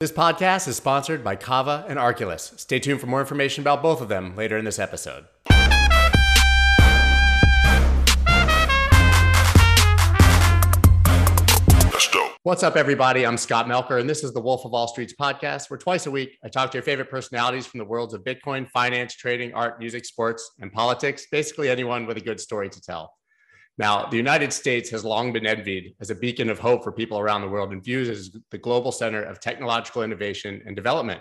This podcast is sponsored by Kava and Arculus. Stay tuned for more information about both of them later in this episode. What's up, everybody? I'm Scott Melker, and this is the Wolf of All Street's podcast, where twice a week I talk to your favorite personalities from the worlds of Bitcoin, finance, trading, art, music, sports, and politics. Basically, anyone with a good story to tell. Now, the United States has long been envied as a beacon of hope for people around the world and viewed as the global center of technological innovation and development.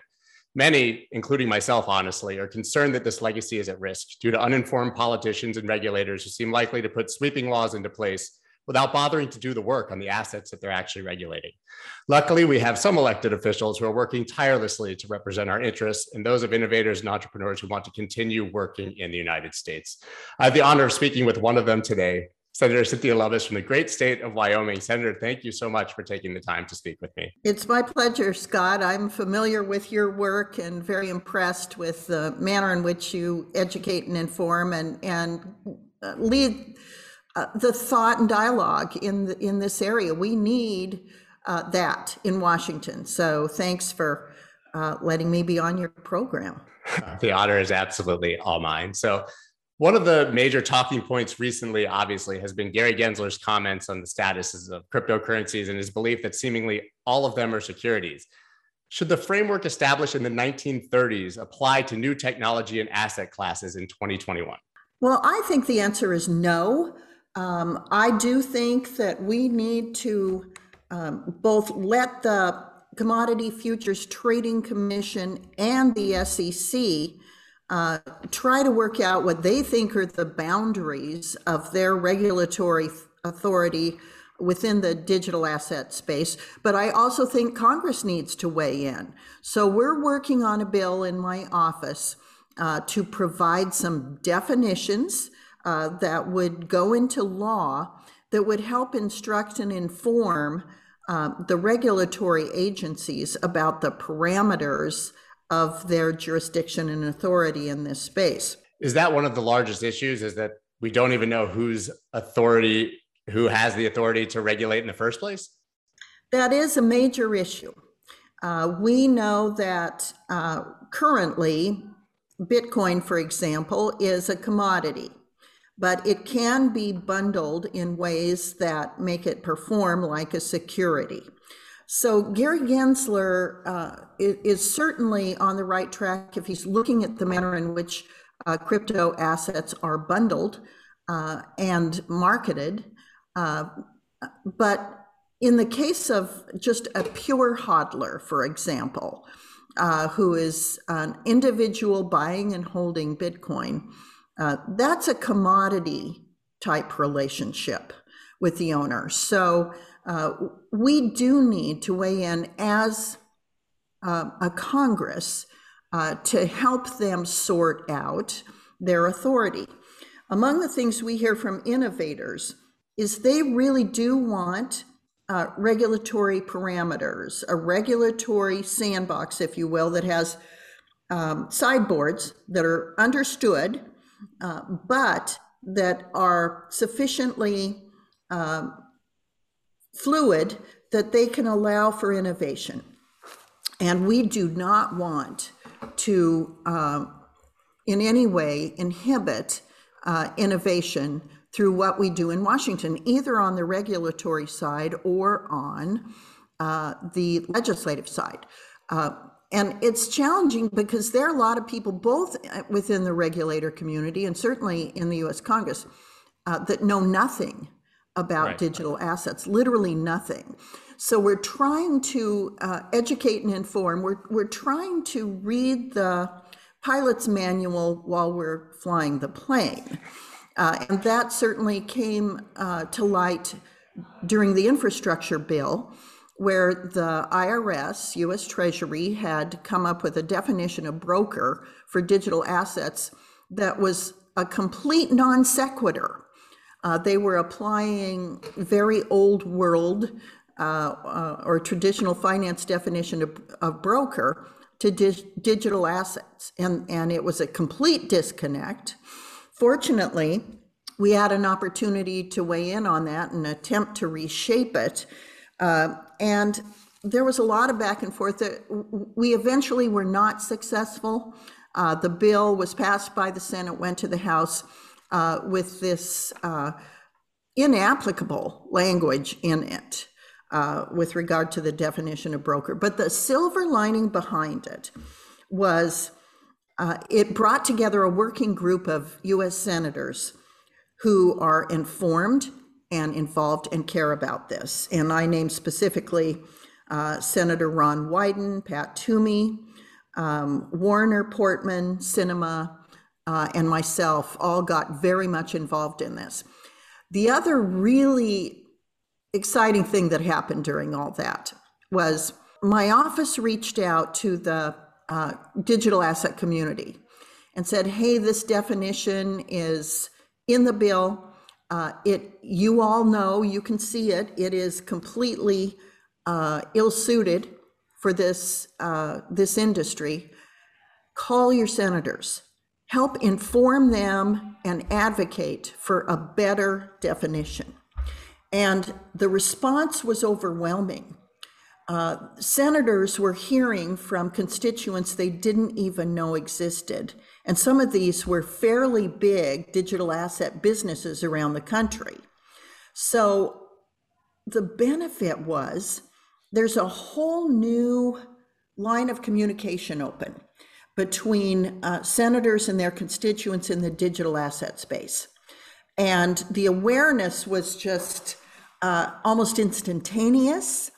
Many, including myself, honestly, are concerned that this legacy is at risk due to uninformed politicians and regulators who seem likely to put sweeping laws into place without bothering to do the work on the assets that they're actually regulating. Luckily, we have some elected officials who are working tirelessly to represent our interests and those of innovators and entrepreneurs who want to continue working in the United States. I have the honor of speaking with one of them today, Senator Cynthia Lummis from the great state of Wyoming. Senator, thank you so much for taking the time to speak with me. It's my pleasure, Scott. I'm familiar with your work and very impressed with the manner in which you educate and inform and, and uh, lead uh, the thought and dialogue in, the, in this area. We need uh, that in Washington. So thanks for uh, letting me be on your program. the honor is absolutely all mine. So one of the major talking points recently, obviously, has been Gary Gensler's comments on the statuses of cryptocurrencies and his belief that seemingly all of them are securities. Should the framework established in the 1930s apply to new technology and asset classes in 2021? Well, I think the answer is no. Um, I do think that we need to um, both let the Commodity Futures Trading Commission and the SEC uh, try to work out what they think are the boundaries of their regulatory authority within the digital asset space. But I also think Congress needs to weigh in. So we're working on a bill in my office uh, to provide some definitions uh, that would go into law that would help instruct and inform uh, the regulatory agencies about the parameters of their jurisdiction and authority in this space. Is that one of the largest issues? Is that we don't even know whose authority, who has the authority to regulate in the first place? That is a major issue. Uh, we know that uh, currently, Bitcoin, for example, is a commodity, but it can be bundled in ways that make it perform like a security. So Gary Gensler uh, is, certainly on the right track if he's looking at the manner in which uh, crypto assets are bundled uh, and marketed. Uh, but in the case of just a pure hodler, for example, uh, who is an individual buying and holding Bitcoin, uh, that's a commodity type relationship with the owner. So uh, we do need to weigh in as uh, a Congress uh, to help them sort out their authority. Among the things we hear from innovators is they really do want uh, regulatory parameters, a regulatory sandbox, if you will, that has um, sideboards that are understood, uh, but that are sufficiently um, fluid that they can allow for innovation. And we do not want to, uh, in any way, inhibit uh, innovation through what we do in Washington, either on the regulatory side or on uh, the legislative side. Uh, and it's challenging because there are a lot of people, both within the regulator community and certainly in the US Congress, uh, that know nothing about right. digital assets, literally nothing. So we're trying to uh, educate and inform. We're, we're trying to read the pilot's manual while we're flying the plane. Uh, and that certainly came uh, to light during the infrastructure bill, where the IRS, US Treasury, had come up with a definition of broker for digital assets that was a complete non sequitur uh, they were applying very old world uh, uh, or traditional finance definition of, of broker to di- digital assets. And, and it was a complete disconnect. Fortunately, we had an opportunity to weigh in on that and attempt to reshape it. Uh, and there was a lot of back and forth. that We eventually were not successful. Uh, the bill was passed by the Senate, went to the House uh, with this uh, inapplicable language in it uh, with regard to the definition of broker. But the silver lining behind it was uh, it brought together a working group of US senators who are informed and involved and care about this. And I name specifically uh, Senator Ron Wyden, Pat Toomey, um, Warner Portman, Sinema, uh, and myself all got very much involved in this. The other really exciting thing that happened during all that was my office reached out to the uh, digital asset community and said, hey, this definition is in the bill. Uh, it, you all know, you can see it. It is completely uh, ill-suited for this uh, this industry. Call your senators, help inform them, and advocate for a better definition. And the response was overwhelming. Uh, senators were hearing from constituents they didn't even know existed. And some of these were fairly big digital asset businesses around the country. So the benefit was there's a whole new line of communication open between uh, senators and their constituents in the digital asset space. And the awareness was just uh, almost instantaneous.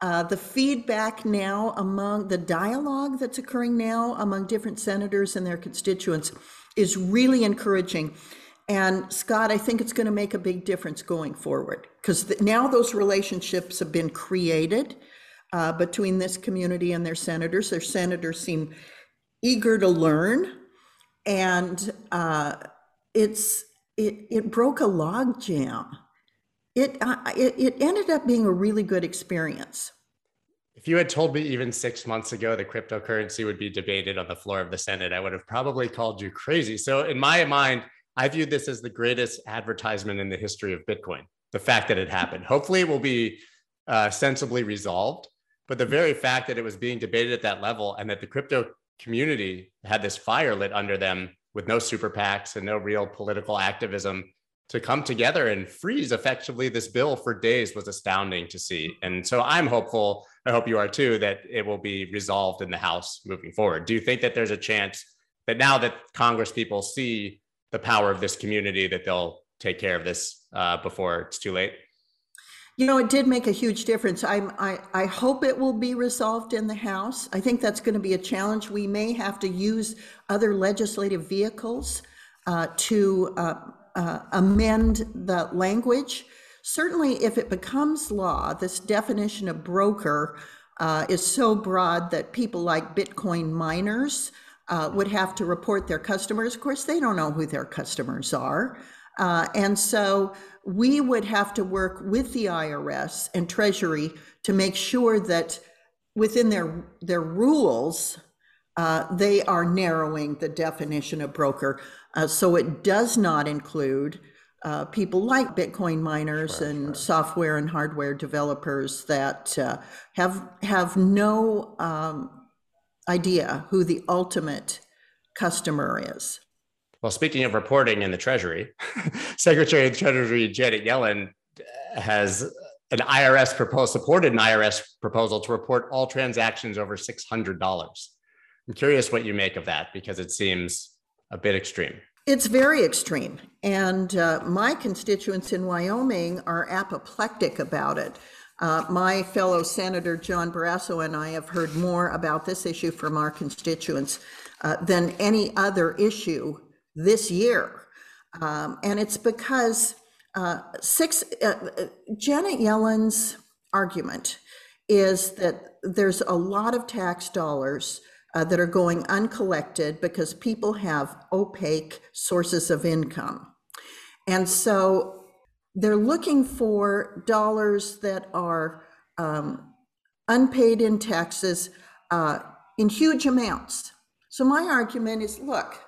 Uh, the feedback now among the dialogue that's occurring now among different senators and their constituents is really encouraging. And Scott, I think it's going to make a big difference going forward because th- now those relationships have been created uh, between this community and their senators. Their senators seem eager to learn, and uh, it's it it broke a log jam it, uh, it, it ended up being a really good experience. If you had told me even six months ago that cryptocurrency would be debated on the floor of the Senate, I would have probably called you crazy. So, in my mind, I viewed this as the greatest advertisement in the history of Bitcoin. The fact that it happened. Hopefully, it will be uh, sensibly resolved. But the very fact that it was being debated at that level and that the crypto community had this fire lit under them with no super PACs and no real political activism to come together and freeze effectively this bill for days was astounding to see. And so I'm hopeful, I hope you are too, that it will be resolved in the House moving forward. Do you think that there's a chance that now that Congress people see the power of this community, that they'll take care of this uh, before it's too late? You know, it did make a huge difference. I'm, I, I hope it will be resolved in the House. I think that's going to be a challenge. We may have to use other legislative vehicles uh, to uh, uh, amend the language. Certainly, if it becomes law, this definition of broker uh, is so broad that people like Bitcoin miners uh, would have to report their customers. Of course, they don't know who their customers are. Uh, and so we would have to work with the IRS and Treasury to make sure that within their, their rules, uh, they are narrowing the definition of broker. Uh, so it does not include uh, people like Bitcoin miners sure, and sure. software and hardware developers that uh, have have no um, idea who the ultimate customer is. Well, speaking of reporting in the Treasury, Secretary of Treasury Janet Yellen has an IRS proposal, supported an IRS proposal to report all transactions over six hundred dollars. I'm curious what you make of that because it seems a bit extreme. It's very extreme. And uh, my constituents in Wyoming are apoplectic about it. Uh, my fellow Senator John Barrasso and I have heard more about this issue from our constituents uh, than any other issue this year. Um, and it's because uh, six, uh, Janet Yellen's argument is that there's a lot of tax dollars uh, that are going uncollected because people have opaque sources of income. And so they're looking for dollars that are um, unpaid in taxes uh, in huge amounts. So my argument is look,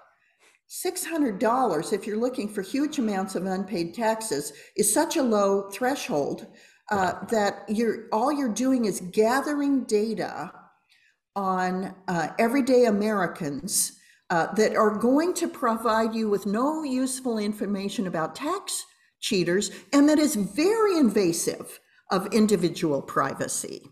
$600, if you're looking for huge amounts of unpaid taxes, is such a low threshold uh, that you're all you're doing is gathering data on uh, everyday Americans uh, that are going to provide you with no useful information about tax cheaters and that is very invasive of individual privacy.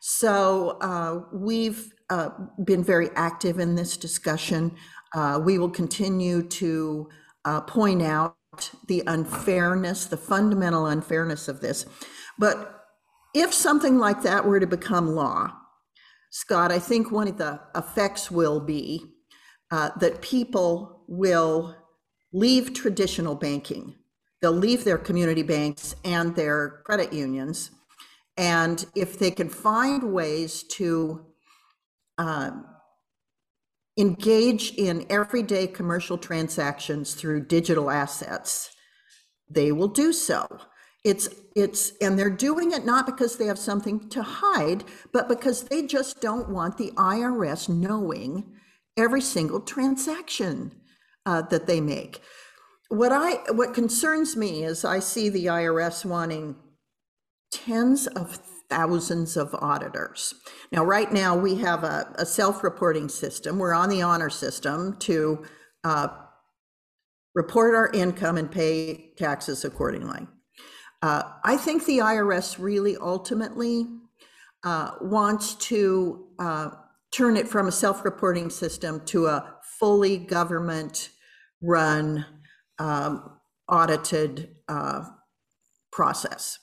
So uh, we've uh, been very active in this discussion. Uh, we will continue to uh, point out the unfairness, the fundamental unfairness of this. But if something like that were to become law, Scott, I think one of the effects will be uh, that people will leave traditional banking. They'll leave their community banks and their credit unions. And if they can find ways to uh, engage in everyday commercial transactions through digital assets, they will do so. It's it's and they're doing it not because they have something to hide, but because they just don't want the IRS knowing every single transaction uh, that they make. What I what concerns me is I see the IRS wanting tens of thousands of auditors. Now, right now, we have a, a self-reporting system. We're on the honor system to uh, report our income and pay taxes accordingly. Uh, I think the IRS really ultimately uh, wants to uh, turn it from a self-reporting system to a fully government-run, um, audited uh, process.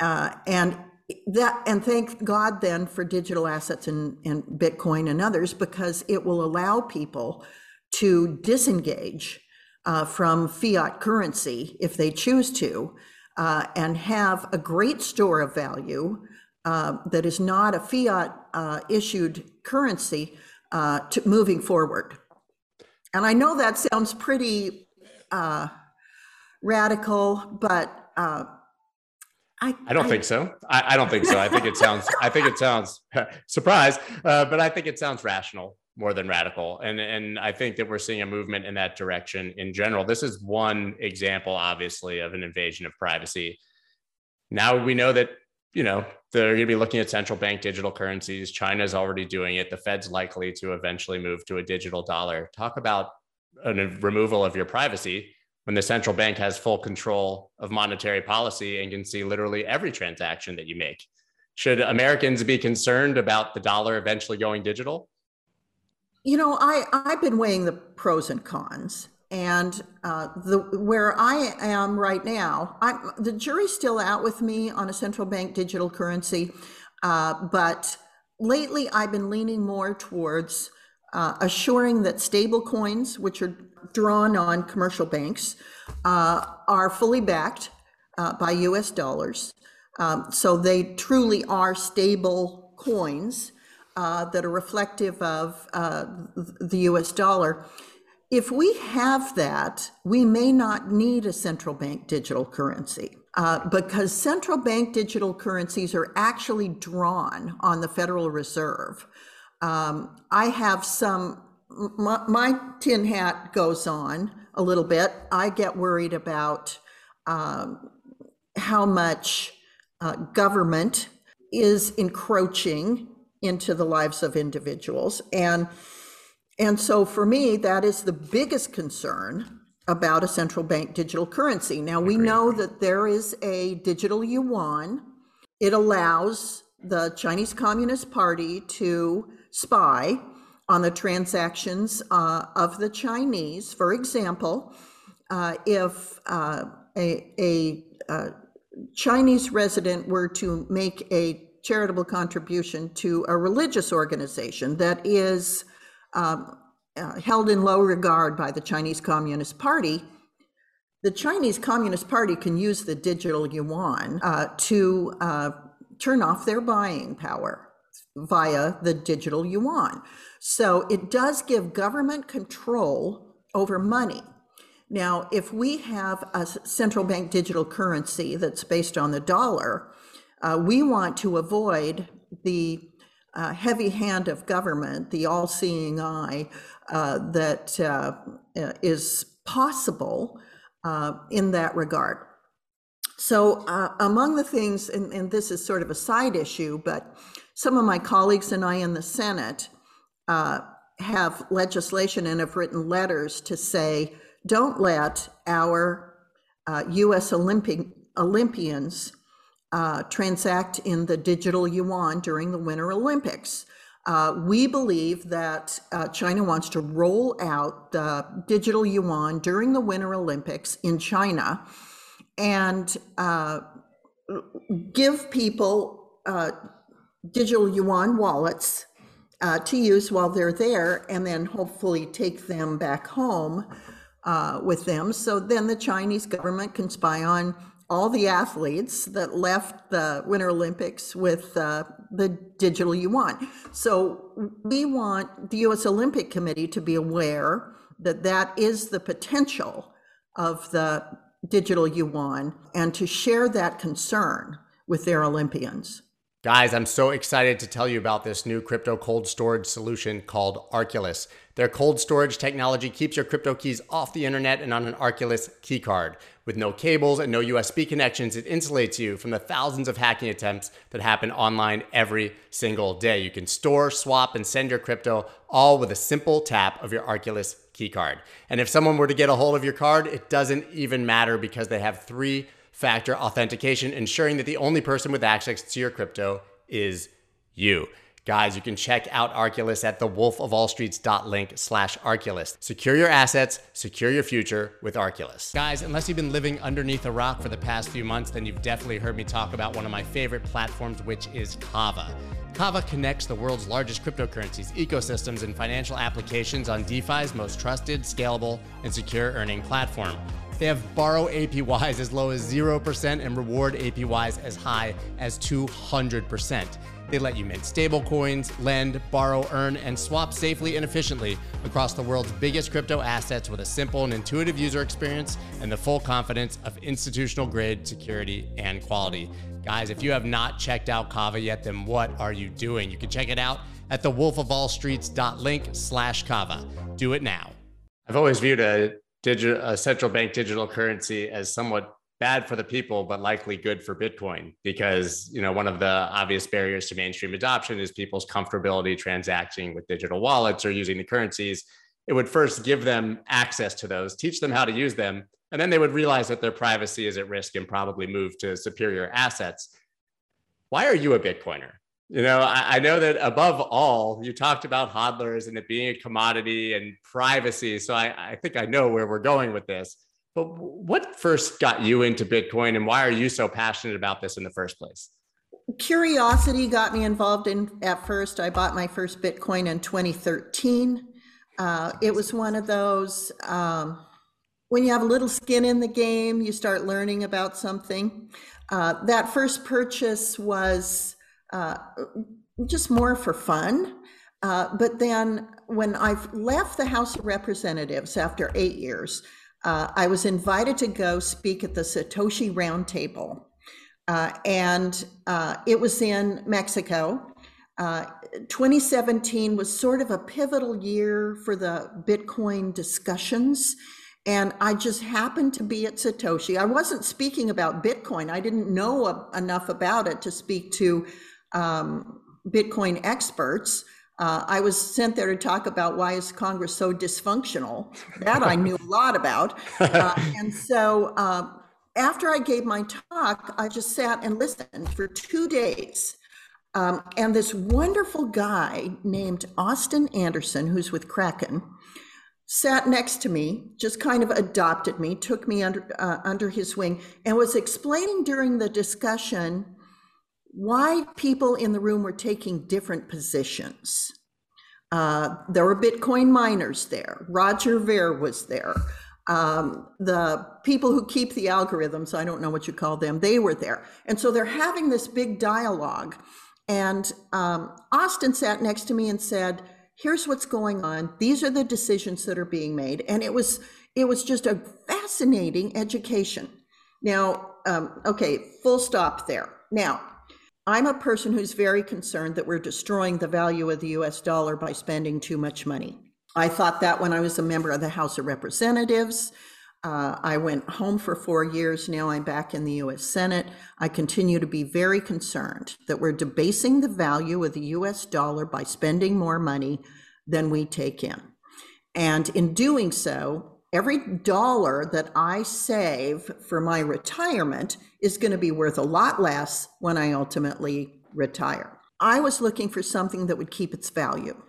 Uh, and that and thank God then for digital assets and, and Bitcoin and others because it will allow people to disengage uh, from fiat currency if they choose to uh, and have a great store of value uh, that is not a fiat uh, issued currency uh, to moving forward. And I know that sounds pretty uh, radical, but I, I don't I, think so. I, I, don't think so. I think it sounds. I think it sounds surprise, uh, but I think it sounds rational more than radical, and and I think that we're seeing a movement in that direction in general. This is one example, obviously, of an invasion of privacy. Now we know that you know they're going to be looking at central bank digital currencies. China's already doing it. The Fed's likely to eventually move to a digital dollar. Talk about a removal of your privacy when the central bank has full control of monetary policy and can see literally every transaction that you make. Should Americans be concerned about the dollar eventually going digital? You know, I, I've been weighing the pros and cons. And uh, the where I am right now, I'm, the jury's still out with me on a central bank digital currency. Uh, but lately, I've been leaning more towards uh, assuring that stable coins, which are drawn on commercial banks, uh, are fully backed uh, by US dollars. Um, so they truly are stable coins uh, that are reflective of uh, the US dollar. If we have that, we may not need a central bank digital currency. Uh, because central bank digital currencies are actually drawn on the Federal Reserve. Um, I have some, my, my, tin hat goes on a little bit. I get worried about um, how much uh, government is encroaching into the lives of individuals. And, and so for me, that is the biggest concern about a central bank digital currency. Now, we know that there is a digital yuan. It allows the Chinese Communist Party to spy on the transactions uh, of the Chinese. For example, uh, if uh, a, a, uh, Chinese resident were to make a charitable contribution to a religious organization that is um, uh, held in low regard by the Chinese Communist Party, the Chinese Communist Party can use the digital yuan uh, to turn off their buying power via the digital yuan. So it does give government control over money. Now, if we have a central bank digital currency that's based on the dollar, uh, we want to avoid the uh, heavy hand of government, the all seeing eye uh, that uh, is possible uh, in that regard. So, uh, among the things, and, and, this is sort of a side issue, but some of my colleagues and I in the Senate uh, have legislation and have written letters to say, don't let our uh, US Olympic, Olympians uh, transact in the digital yuan during the Winter Olympics. Uh, we believe that uh, China wants to roll out the digital yuan during the Winter Olympics in China and uh, give people digital yuan wallets uh, to use while they're there and then hopefully take them back home uh, with them. So then the Chinese government can spy on all the athletes that left the Winter Olympics with uh, the digital yuan. So we want the US Olympic Committee to be aware that that is the potential of the digital yuan and to share that concern with their Olympians. Guys, I'm so excited to tell you about this new crypto cold storage solution called Arculus. Their cold storage technology keeps your crypto keys off the internet and on an Arculus keycard. With no cables and no USB connections, it insulates you from the thousands of hacking attempts that happen online every single day. You can store, swap, and send your crypto all with a simple tap of your Arculus keycard. And if someone were to get a hold of your card, it doesn't even matter because they have three factor authentication, ensuring that the only person with access to your crypto is you. Guys, you can check out Arculus at thewolfofallstreets.link slash Arculus. Secure your assets, secure your future with Arculus. Guys, unless you've been living underneath a rock for the past few months, then you've definitely heard me talk about one of my favorite platforms, which is Kava. Kava connects the world's largest cryptocurrencies, ecosystems, and financial applications on DeFi's most trusted, scalable, and secure earning platform. They have borrow APYs as low as 0% and reward APYs as high as 200%. They let you mint stablecoins, lend, borrow, earn, and swap safely and efficiently across the world's biggest crypto assets with a simple and intuitive user experience and the full confidence of institutional grade security and quality. Guys, if you have not checked out Kava yet, then what are you doing? You can check it out at thewolfofallstreets.link slash Kava. Do it now. I've always viewed a digital central bank digital currency as somewhat bad for the people but likely good for bitcoin because you know one of the obvious barriers to mainstream adoption is people's comfortability transacting with digital wallets or using the currencies. It would first give them access to those teach them how to use them and then they would realize that their privacy is at risk and probably move to superior assets. Why are you a bitcoiner you know, I, I, know that above all, you talked about hodlers and it being a commodity and privacy. So I, I think I know where we're going with this. But what first got you into Bitcoin and why are you so passionate about this in the first place? Curiosity got me involved in at first. I bought my first Bitcoin in 2013. Uh, it was one of those um, when you have a little skin in the game, you start learning about something. Uh, that first purchase was uh, just more for fun. Uh, but then when I left the House of Representatives after eight years, uh, I was invited to go speak at the Satoshi Roundtable. Uh, and uh, it was in Mexico. 2017 was sort of a pivotal year for the Bitcoin discussions. And I just happened to be at Satoshi. I wasn't speaking about Bitcoin. I didn't know enough about it to speak to um, Bitcoin experts. Uh, I was sent there to talk about why is Congress so dysfunctional. That I knew a lot about. Uh, and so uh, after I gave my talk, I just sat and listened for two days. Um, and this wonderful guy named Austin Anderson, who's with Kraken, sat next to me, just kind of adopted me, took me under uh, under his wing, and was explaining during the discussion why people in the room were taking different positions. Uh, there were Bitcoin miners there. Roger Ver was there. Um, the people who keep the algorithms, I don't know what you call them, they were there. And so they're having this big dialogue. And um, Austin sat next to me and said, here's what's going on. These are the decisions that are being made. And it was, it was just a fascinating education. Now, um, okay, full stop there. Now, I'm a person who's very concerned that we're destroying the value of the US dollar by spending too much money. I thought that when I was a member of the House of Representatives. Uh, I went home for four years. Now I'm back in the US Senate. I continue to be very concerned that we're debasing the value of the US dollar by spending more money than we take in. And in doing so, every dollar that I save for my retirement is going to be worth a lot less when I ultimately retire. I was looking for something that would keep its value.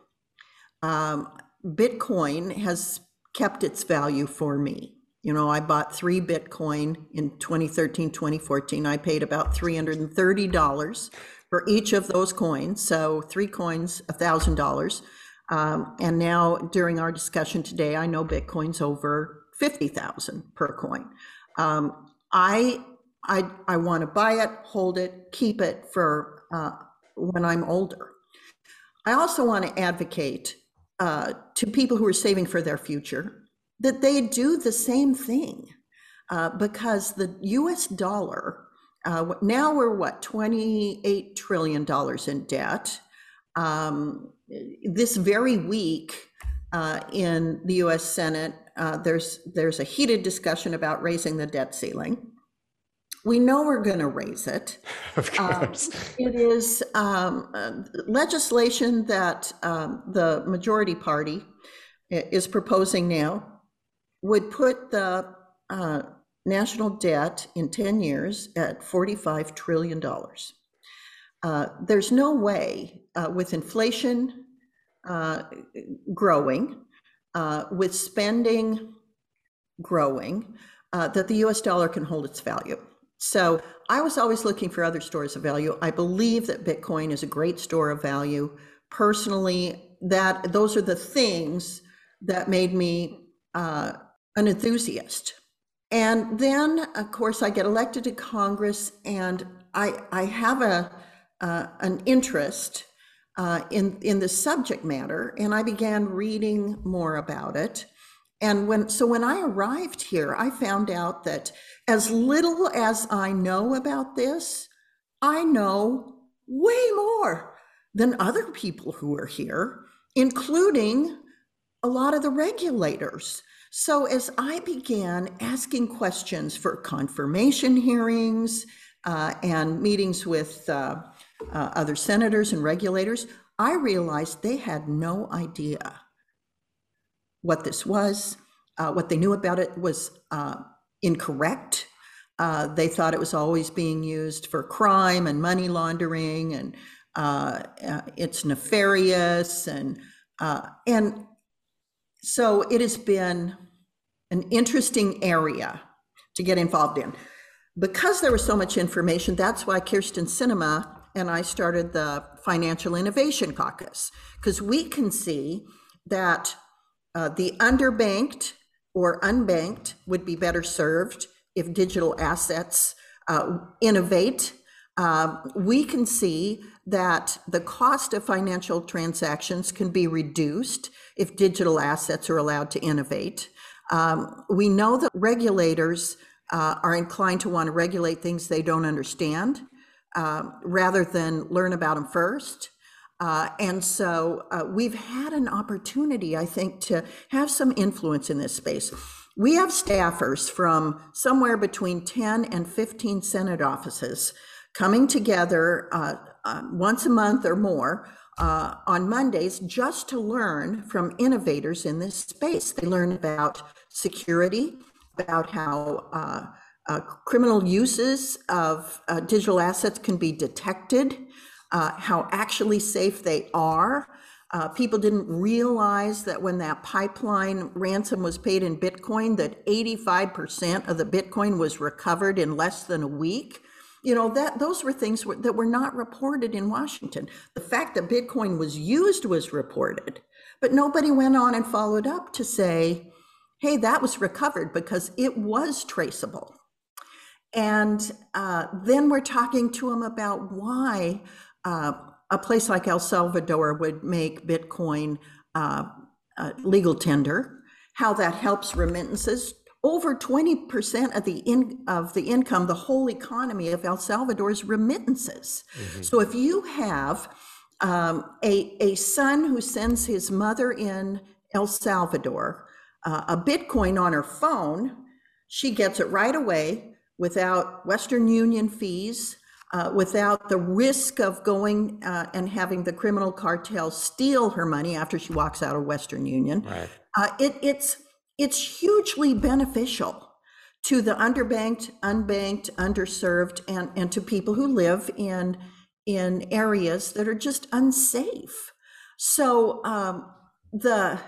Um, Bitcoin has kept its value for me. You know, I bought three Bitcoin in 2013, 2014. I paid about $330 for each of those coins. So three coins, $1,000. Um, and now during our discussion today, I know Bitcoin's over 50,000 per coin. Um, I, I, I want to buy it, hold it, keep it for uh, when I'm older. I also want to advocate uh, to people who are saving for their future that they do the same thing uh, because the US dollar, uh, now we're what, $28 trillion in debt. Um, this very week uh, in the US Senate, uh, there's, there's a heated discussion about raising the debt ceiling. We know we're going to raise it. Of course. Um, it is um, uh, legislation that um, the majority party is proposing now would put the uh, national debt in 10 years at $45 trillion. Uh, there's no way, uh, with inflation uh, growing, uh, with spending growing, uh, that the US dollar can hold its value. So I was always looking for other stores of value. I believe that Bitcoin is a great store of value. Personally, that those are the things that made me uh, an enthusiast. And then, of course, I get elected to Congress, and I I have a uh, an interest uh, in in the subject matter, and I began reading more about it. And when so when I arrived here, I found out that as little as I know about this, I know way more than other people who are here, including a lot of the regulators. So, as I began asking questions for confirmation hearings uh, and meetings with uh, uh, other senators and regulators, I realized they had no idea what this was. Uh, what they knew about it was uh, incorrect. Uh, they thought it was always being used for crime and money laundering, and it's nefarious and and so it has been an interesting area to get involved in. Because there was so much information, that's why Kyrsten Sinema and I started the Financial Innovation Caucus, because we can see that uh, the underbanked or unbanked would be better served if digital assets uh, innovate. Uh, we can see that the cost of financial transactions can be reduced if digital assets are allowed to innovate. Um, we know that regulators uh, are inclined to want to regulate things they don't understand uh, rather than learn about them first. Uh, and so uh, we've had an opportunity, I think, to have some influence in this space. We have staffers from somewhere between 10 and 15 Senate offices coming together uh, uh, once a month or more uh, on Mondays just to learn from innovators in this space. They learn about security, about how uh, uh, criminal uses of uh, digital assets can be detected, uh, how actually safe they are. Uh, people didn't realize that when that pipeline ransom was paid in Bitcoin, that 85% of the Bitcoin was recovered in less than a week. You know, that those were things that were not reported in Washington. The fact that Bitcoin was used was reported, but nobody went on and followed up to say, hey, that was recovered because it was traceable. And uh, then we're talking to them about why uh, a place like El Salvador would make Bitcoin uh, legal tender, how that helps remittances over 20% of the in, of the income the whole economy of el salvador's remittances mm-hmm. so if you have um, a, a son who sends his mother in el salvador uh, a bitcoin on her phone she gets it right away without Western Union fees, uh, without the risk of going uh, and having the criminal cartel steal her money after she walks out of Western Union. Right. Uh, it, it's it's hugely beneficial to the underbanked, unbanked, underserved, and and to people who live in in areas that are just unsafe. So um, the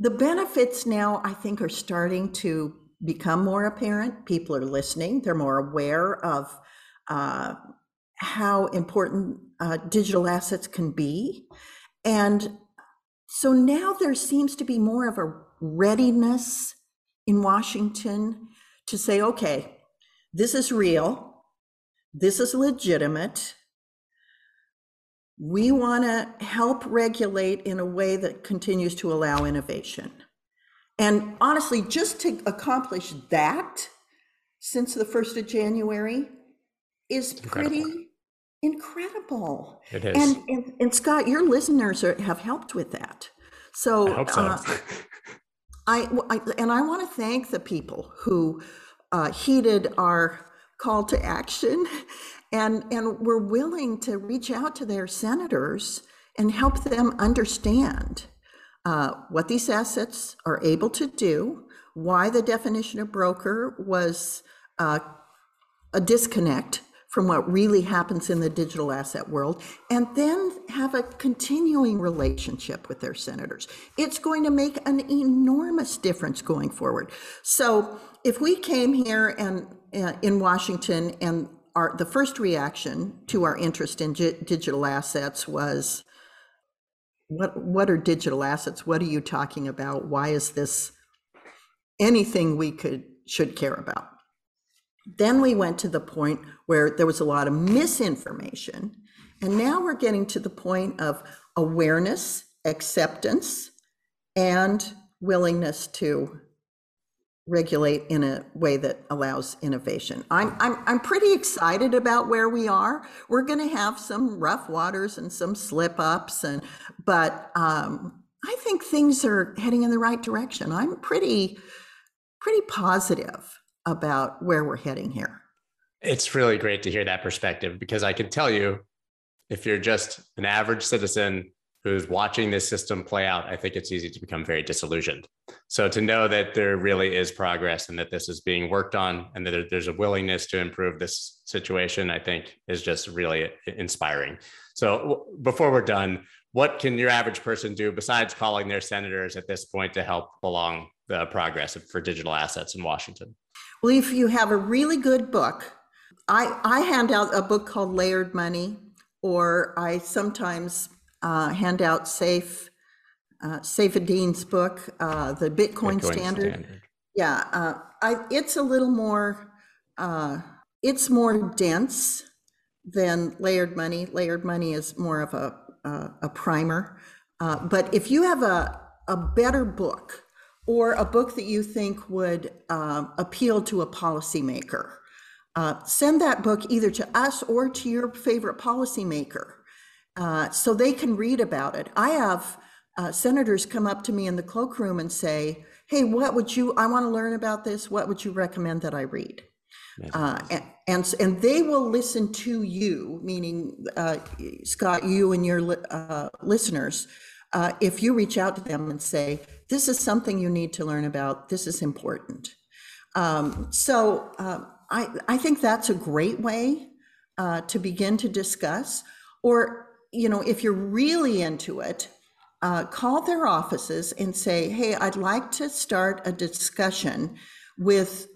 the benefits now, I think, are starting to become more apparent. People are listening; they're more aware of uh, how important uh, digital assets can be. And so now there seems to be more of a readiness in Washington to say, okay, this is real, this is legitimate. We want to help regulate in a way that continues to allow innovation. And honestly, just to accomplish that since the 1st of January is pretty incredible. It is. And, and, and Scott, your listeners are, have helped with that. So, I so. uh, I, I- and I want to thank the people who uh, heeded our call to action and, and were willing to reach out to their senators and help them understand uh, what these assets are able to do, why the definition of broker was uh, a disconnect from what really happens in the digital asset world, and then have a continuing relationship with their senators. It's going to make an enormous difference going forward. So if we came here and uh, in Washington and our the first reaction to our interest in gi- digital assets was what what are digital assets what are you talking about why is this anything we could should care about then we went to the point where there was a lot of misinformation. And now we're getting to the point of awareness, acceptance, and willingness to regulate in a way that allows innovation. I'm, I'm, I'm pretty excited about where we are. We're going to have some rough waters and some slip ups, and but um, I think things are heading in the right direction. I'm pretty pretty positive about where we're heading here. It's really great to hear that perspective because I can tell you, if you're just an average citizen who's watching this system play out, I think it's easy to become very disillusioned. So to know that there really is progress and that this is being worked on and that there's a willingness to improve this situation, I think is just really inspiring. So before we're done, what can your average person do besides calling their senators at this point to help along the progress for digital assets in Washington? Well, if you have a really good book, I, I hand out a book called Layered Money, or I sometimes uh, hand out Safe uh, Saifedean's book, uh, the Bitcoin, Bitcoin Standard. Standard. Yeah, uh, I, it's a little more, uh, it's more dense than Layered Money. Layered Money is more of a, a, a primer. Uh, but if you have a, a better book, or a book that you think would um, appeal to a policymaker, uh, send that book either to us or to your favorite policymaker uh, so they can read about it. I have uh, senators come up to me in the cloakroom and say, Hey, what would you, I want to learn about this. What would you recommend that I read? Uh, and, and and they will listen to you, meaning uh, Scott, you and your li- uh, listeners, uh, if you reach out to them and say, "This is something you need to learn about. This is important." Um, so uh, I I think that's a great way uh, to begin to discuss. Or you know, if you're really into it, uh, call their offices and say, "Hey, I'd like to start a discussion with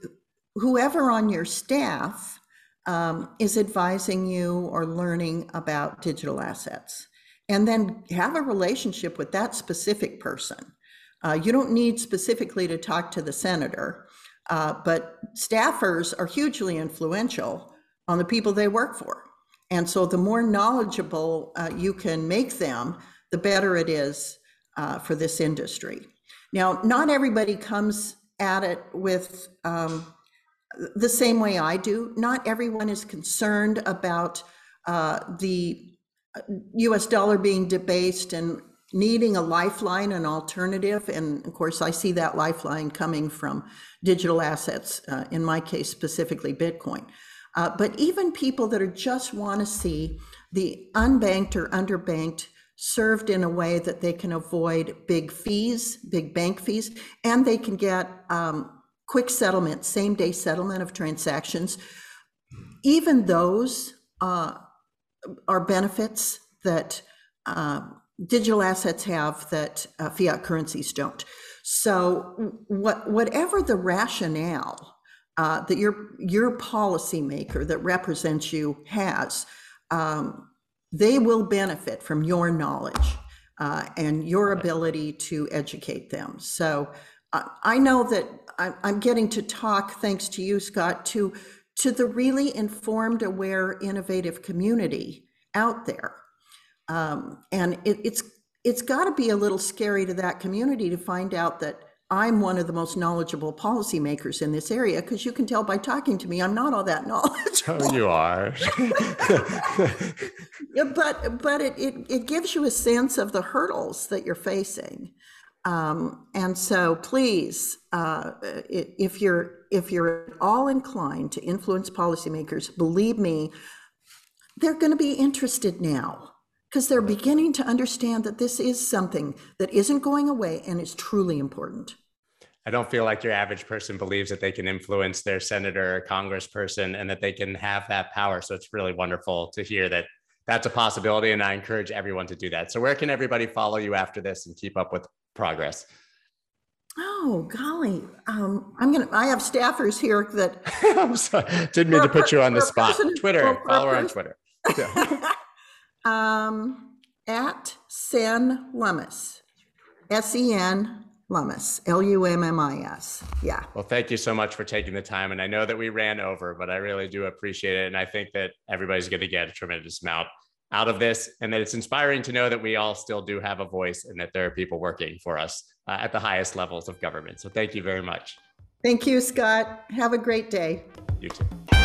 whoever on your staff um, is advising you or learning about digital assets. And then have a relationship with that specific person. Uh, you don't need specifically to talk to the senator, uh, but staffers are hugely influential on the people they work for. And so the more knowledgeable uh, you can make them, the better it is uh, for this industry. Now, not everybody comes at it with um, the same way I do. Not everyone is concerned about uh, the US dollar being debased and needing a lifeline, an alternative. And of course, I see that lifeline coming from digital assets, uh, in my case, specifically Bitcoin. Uh, but even people that are just want to see the unbanked or underbanked served in a way that they can avoid big fees, big bank fees, and they can get um, quick settlement, same day settlement of transactions. Even those uh, are benefits that uh, digital assets have that uh, fiat currencies don't. So, what, whatever the rationale uh, that your your policymaker that represents you has, um, they will benefit from your knowledge uh, and your ability to educate them. So, uh, I know that I'm getting to talk, thanks to you, Scott, to to the really informed, aware, innovative community out there. Um, and it, it's it's got to be a little scary to that community to find out that I'm one of the most knowledgeable policymakers in this area because you can tell by talking to me, I'm not all that knowledgeable. Oh, you are. but but it, it it gives you a sense of the hurdles that you're facing. Um, and so please, uh, if you're if you're all inclined to influence policymakers, believe me, they're going to be interested now because they're beginning to understand that this is something that isn't going away and is truly important. I don't feel like your average person believes that they can influence their senator or congressperson and that they can have that power. So it's really wonderful to hear that that's a possibility. And I encourage everyone to do that. So, where can everybody follow you after this and keep up with progress? Oh golly, um, I'm gonna. I have staffers here that. I'm sorry, didn't mean to put you on the spot. Twitter, follow her on Twitter. Yeah. Um, at Sen Lummis, S E N Lummis, L U M M I S. Yeah. Well, thank you so much for taking the time. And I know that we ran over, but I really do appreciate it. And I think that everybody's going to get a tremendous amount out of this and that it's inspiring to know that we all still do have a voice and that there are people working for us uh, at the highest levels of government. So thank you very much. Thank you, Scott. Have a great day. You too.